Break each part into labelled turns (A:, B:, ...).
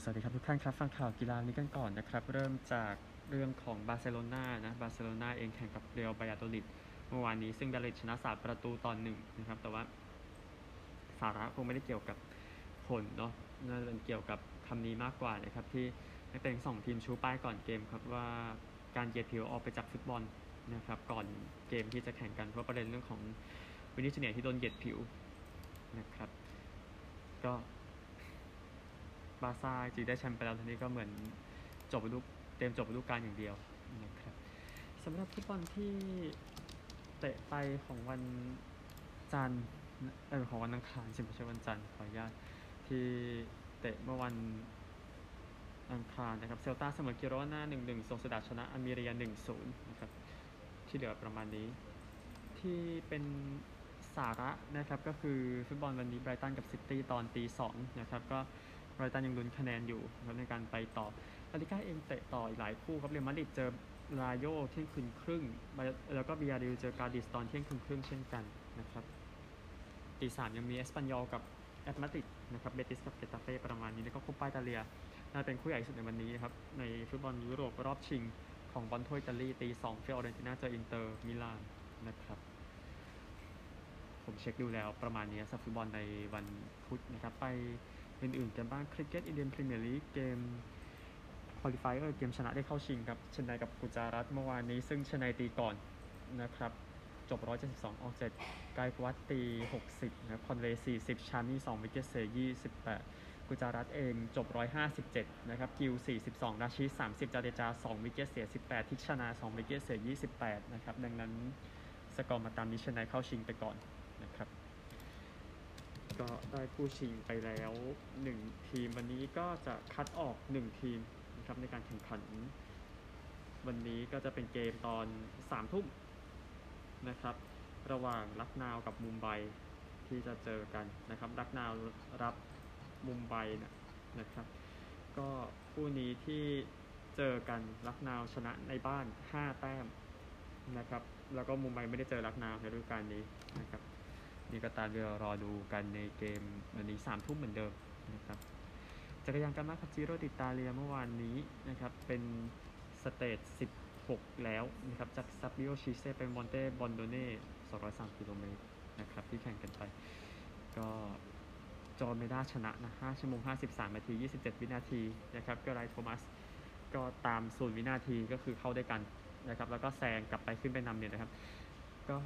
A: สวัสดีครับทุกท่านครับฟังข่าวกีฬานี้กันก่อนนะครับ เริ่มจากเรื่องของบาร์เซโลนานะบาร์เซโลนาเองแข่งกับเรอัลบายาโดลิดเมื่อวานนี้ซึ่งบายาโดลิดชนะสามประตูต่อหนึ่งนะครับ แต่ว่าสาระคงไม่ได้เกี่ยวกับผลเนาะน่าจะเป็นเกี่ยวกับคำนี้มากกว่านะครับ ที่นักเตะทั้งสองทีมชูป้ายก่อนเกมครับว่าการเหยียดผิวออกไปจากฟุตบอลนะครับ ก่อนเกมที่จะแข่งกันเพราะประเด็นเรื่องของวินิซิอุสที่โดนเหยียดผิวนะครับ ก็ บาร์ซ่าจริงได้แชมป์ไปแล้วทีนี้ก็เหมือนจบฤดูเต็มจบฤดูกาลอย่างเดียวนะครับสำหรับฟุตบอลที่เตะไปของวันจันทร์เออของวันอังคารสิไม่ใช่วันจันทร์ขออนุญาตที่เตะเมื่อวันอังคารนะครับเซลตาเสมอกิโรนาหนึ่งหนึ่งโซสดาชนะอามิเรียหนึ่งศูนย์นะครับที่เหลือประมาณนี้ ที่เป็นสาระนะครับก็คือฟุตบอลวันนี้ไบรตันกับซิตี้ตอนตีสองนะครับก็ ไบรตันยังลุ้นคะแนนอยู่ครับในการไปต่อลาลิก้าเองเตะต่ออีกหลายคู่ครับเรอัลมาดริดเจอลาโยเที่ยงคืนครึ่ง แล้วก็บียาร์เรอัลเจอกาดิสตอนเที่ยงคืนครึ่งเช่นกันนะครับตีสามยังมีเอสปันยอลกับแอตมาดริดนะครับเบติสกับเกตาเฟ่ประมาณนี้แล้วก็โคปปาอิตาเลียน่าเป็นคู่ใหญ่สุดในวันนี้ครับในฟุตบอลยุโรปรอบชิงของบอลถ้วยอิตาลีตีสองฟิออเรนติน่าเจออินเตอร์มิลานนะครับผมเช็คดูแล้วประมาณนี้สำหรับฟุตบอลในวันพุธนะครับไป อื่นๆกันบ้างคริกเก็ตอินเดียนพรีเมียร์ลีกเกม qualifier เกมชนะได้เข้าชิงครับเชนไนกับกุจารัตเมื่อวานนี้ ซึ่งเชนไนตีก่อนนะครับจบ 172 ออกเจ็ดไกควัตตี 60นะครับคอนเวย์40 ชามี่ 2 wicket เสีย 28กุจารัตเองจบ 157 นะครับ กิล42 ราชิด 30 จาเดจา 2 wicket เสีย 18 ทีคชานา 2 wicket เสีย 28 นะครับ ดังนั้นสกอร์มาตามนี้เชนไนเข้าชิงไปก่อน ก็ได้ผู้ชิงไปแล้ว1ทีมวันนี้ก็จะคัดออก1ทีมนะครับในการแข่งขัน วันนี้ก็จะเป็นเกมตอน3ทุ่มนะครับ ระหว่างลักนาวกับมุมไบที่จะเจอกันนะครับลักนาวกับมุมไบนะนะครับ ก็คู่นี้ที่เจอกันลักนาวชนะในบ้าน 5 แต้มนะครับ แล้วก็มุมไบไม่ได้เจอลักนาวในฤดูกาลนี้นะครับ นี่ก็ตามเรือรอดูกันในเกมวันนี้สามทุ่มเหมือนเดิมนะครับจักรยานกันมาคับจิโรดิตาเลียเมื่อวานนี้นะครับเป็น stage 16 แล้วนะครับจากซับบิโอชิเซไปมอนเตบอนโดเน่203กิโลเมตรนะครับที่แข่งกันไป ก็โจอัลเมด้าชนะนะ5ชั่วโมง 53 นาที 27 วินาทีนะครับเกไรนท์โทมัสก็ตามศูนย์วินาทีก็คือเข้าด้วยกันนะครับแล้วก็แซงกลับไปขึ้นไปนำเนี่ยนะครับ ก็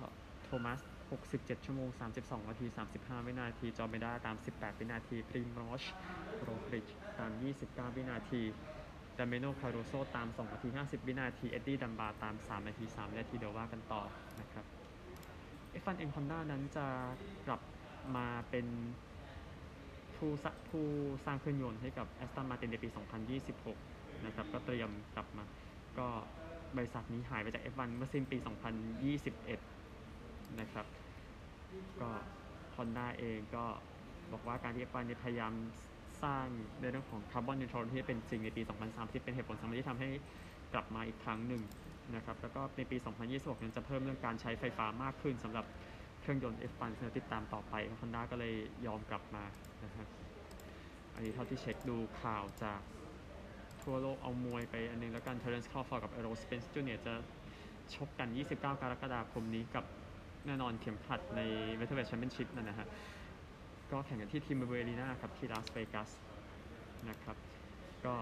A: โทมัส 67 ชั่วโมง 32 นาที 35 วินาที โจอัลเมด้าตาม 18 วินาที พริมรอชโรบริดจ์ตาม 29 วินาทีดามิอาโนคารูโซตาม 2 นาที 50 วินาที เอ็ดดี้ดันบาร์ตาม 3 นาที 3 วินาที เดี๋ยวว่ากันต่อนะครับ F1 เอ็มฮอนด้านั้นจะกลับมาเป็นผู้สผู้สร้างเครื่องยนต์ให้กับแอสตันมาตินในปี 2026 นะครับก็เตรียมกลับมา ก็บริษัทนี้หายไปจาก F1 เมื่อสิ้นปี 2021 นะครับ ก็ Honda เองก็บอกว่าการที่ F1 เนี่ยพยายามสร้างในเรื่องของ carbon neutral ที่เป็นจริงในปี 2030 เป็นเหตุผลสำคัญที่ทำให้กลับมาอีกครั้งหนึ่งนะครับ แล้วก็ในปี 2026 นั้นจะเพิ่มเรื่องการใช้ไฟฟ้ามากขึ้นสำหรับเครื่องยนต์ F1 ที่เติดตามต่อไป Honda ก็เลยยอมกลับมานะครับอันนี้เท่าที่เช็คดูข่าวจากทั่วโลกเอามวยไปอันนึงแล้วกัน Terence Crawford กับ Errol Spence Jr. จะชกกัน 29 กรกฎาคมนี้กับ แน่นอนเข็มขัดใน w e t h e r w e i g h t Championship นั่นนะฮะ ก็แข่งกันที่ทีมเบอร์ลีนาครับ ที่ลาสเวกัสนะครับ ก็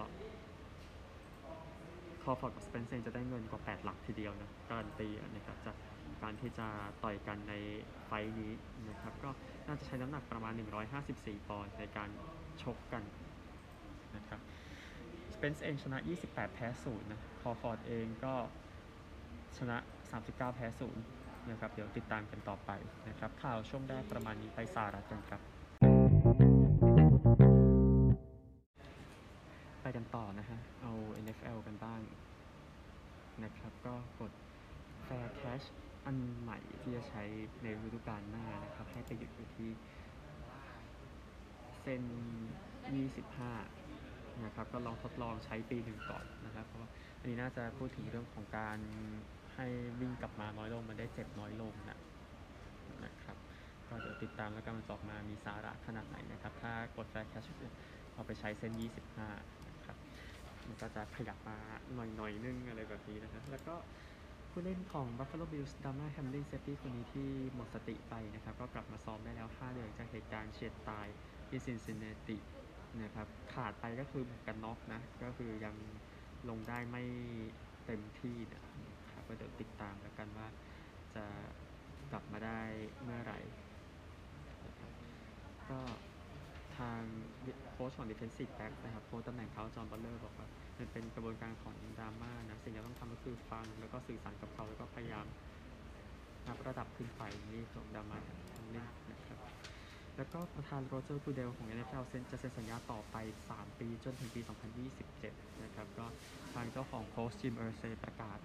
A: ครอว์ฟอร์ดกับสเปนซ์เนี่ยจะได้เงินกว่า 8 หลักทีเดียวนะ การันตีนะครับจากการที่จะต่อยกันใน fight นี้นะครับ ก็น่าจะใช้น้ำหนักประมาณ 154 ปอนด์ในการชกกันนะครับสเปนซ์เองชนะ 28 แพ้0นะ ครอว์ฟอร์ดเองก็ชนะ 39 แพ้0น นะครับ เดี๋ยวติดตามกันต่อไปนะครับ ข่าวช่วงแรกประมาณนี้ไปสาระกันครับ ไปกันต่อนะฮะ เอา NFL กันบ้างนะครับ ก็กด Fair Cash อันใหม่ที่จะใช้ในฤดูกาลหน้านะครับ ให้ไปหยุดอยู่ที่เส้น25 นะครับ ก็ลองทดลองใช้ปีหนึ่งก่อนนะครับ เพราะว่าอันนี้น่าจะพูดถึงเรื่องของการ ให้วิ่งกลับมาน้อยลงมันได้เจ็บน้อยลงนะนะครับก็เดี๋ยวติดตามแล้วกันมันจออกมามีสาระขนาดไหนนะครับ ถ้ากด fair catch เอาไปใช้เส้น 25 นะครับมันก็จะขยับมาหน่อยๆนึงอะไรแบบนี้นะครับแล้วก็ผู้เล่นของ Buffalo Bills ดามาร์แฮมลิน safety คนนี้ที่หมดสติไปนะครับ ก็กลับมาซ้อมได้แล้ว 5 เดือนจากเหตุการณ์เฉียดตายที่ซินซินเนตินะครับขาดไปก็คือหมวกกันน็อกนะ ก็คือยังลงได้ไม่เต็มที่นะ ก็เดี๋ยวติดตามแล้วกันว่าจะกลับมาได้เมื่อไหร่นะครับก็ทางโค้ชของ Defensive Back นะครับโค้ชตำแหน่งเขาจอห์นบัตเลอร์บอกว่ามันเป็นกระบวนการของดามาร์นะสิ่งที่ต้องทำก็คือฟังแล้วก็สื่อสารกับเขาแล้วก็พยายามนับระดับขึ้นไปนี่ของดามาร์ทั้งเล่นนะครับแล้วก็ประธานโรเจอร์กูเดลของ NFL เซ็นจะเซ็นสัญญาต่อไป 3 ปีจนถึงปี 2027 นะครับ ก็ทางเจ้าของโคลต์สจิมเออร์เซประกาศ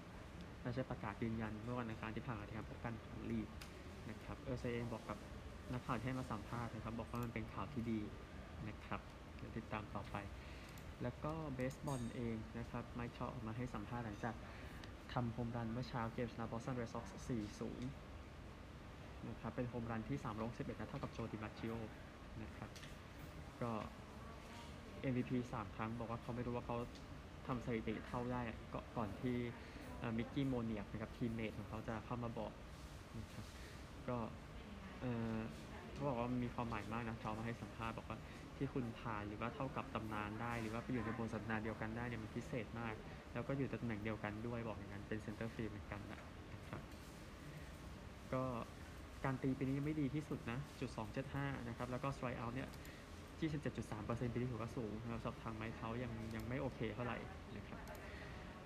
A: ไม่ใช่ประกาศยืนยันเมื่อวันอังคารที่ผ่านมาที่การพบกันของลีกนะครับเออร์เซเองบอกกับนักข่าวที่ให้มาสัมภาษณ์นะครับ บอกว่ามันเป็นข่าวที่ดีนะครับเดี๋ยวติดตามต่อไป แล้วก็เบสบอลเองนะครับไมค์เทราต์ออกมาให้สัมภาษณ์หลังจากทำ home run เมื่อเช้าเกมชนะบอสตันเรดซ็อกซ์4-0 นะครับ เป็น home run ที่3 1 1นะเท่ากับโจดิมักจิโอนะครับ ก็ MVP 3 ครั้งบอกว่าเขาไม่รู้ว่าเขาทำสถิติเท่าได้ก่อนที่ มิกกี้โมเนียกนะครับ teammate ของเขาจะเข้ามาบอกนะครับก็เออเขาบอกว่ามันมีความหมายมากนะเขามาให้สัมภาษณ์บอกว่าที่คุณผ่านหรือว่าเท่ากับตำนานได้ หรือว่าไปอยู่ในบนสันดานเดียวกันได้เนี่ยมันพิเศษมาก แล้วก็อยู่ตำแหน่งเดียวกันด้วยบอกอย่างนั้นเป็น center field เหมือนกันนะครับก็การตีปีนี้ยังไม่ดีที่สุดนะจุด275นะครับแล้วก็ strikeout เนี่ย27.3%ปีนี้ถือว่าสูงนะครับสำหรับทางไมค์เทราต์ยังยังไม่โอเคเท่าไหร่นะครับ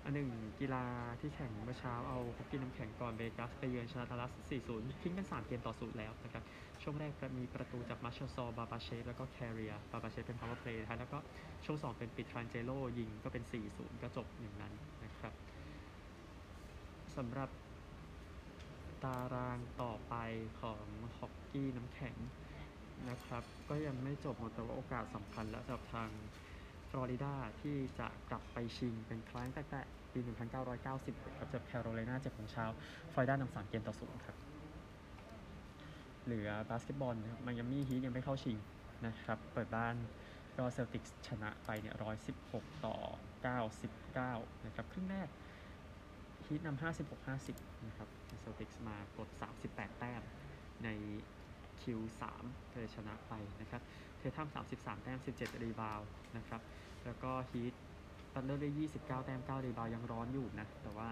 A: อันหนึ่งกีฬาที่แข่งเมื่อเช้าเอาฮอกกี้น้ำแข็งก่อนเวกัสไปเยือนชนะดัลลัส 4-0 ทิ้งกัน 3 เกมต่อศูนย์แล้วนะครับ ช่วงแรกมีประตูจากมาร์ชโซบาร์บาเชฟแล้วก็แคร์ริเออร์บาร์บาเชฟเป็น power play นะครับแล้วก็ช่วง 2 เป็นเปียตรานเจโลยิงก็เป็น 4-0 ก็จบอย่างนั้นนะครับสำหรับตารางต่อไปของฮอกกี้น้ำแข็งนะครับ ก็ยังไม่จบหมดแต่ว่าโอกาสสำคัญและสำหรับทาง ฟลอริดาที่จะกลับไปชิงเป็นครั้งแรกตั้งแต่ปี 1996 ครับเจอแคโรไลนาเจ็ดของเช้าฟลอริดานำสามเกมต่อศูนย์ครับเหลือบาสเกตบอลนะครับ Miami Heat ยังไม่เข้าชิงนะครับ เปิดบ้านก็ Celtics ชนะไปเนี่ย116ต่อ99นะครับครึ่งแรกHeat นำ56 50นะครับ Celtics มา กด38แต้มใน Q3 เลยชนะไปนะครับ เททัม33 แต้ม 17 รีบาวด์นะครับ แล้วก็ Heat บัตเลอร์ได้ 29 แต้ม 9 รีบาวด์ยังร้อนอยู่นะ แต่ว่า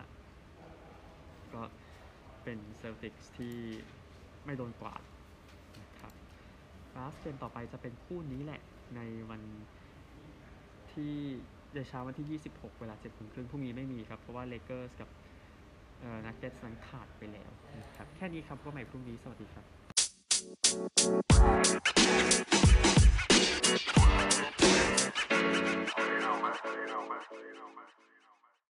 A: ก็เป็น Celtics ที่ไม่โดนกวาดนะครับลาสเกมต่อไปจะเป็นคู่นี้แหละในวันที่ในเช้าวันที่ 26 เวลา7โมงครึ่งพรุ่งนี้ไม่มีครับ เพราะว่าเลเกอร์สกับนักเก็ตนั้นขาดไปแล้วนะครับ แค่นี้ครับก็ใหม่พรุ่งนี้ สวัสดีครับ You know, man. You.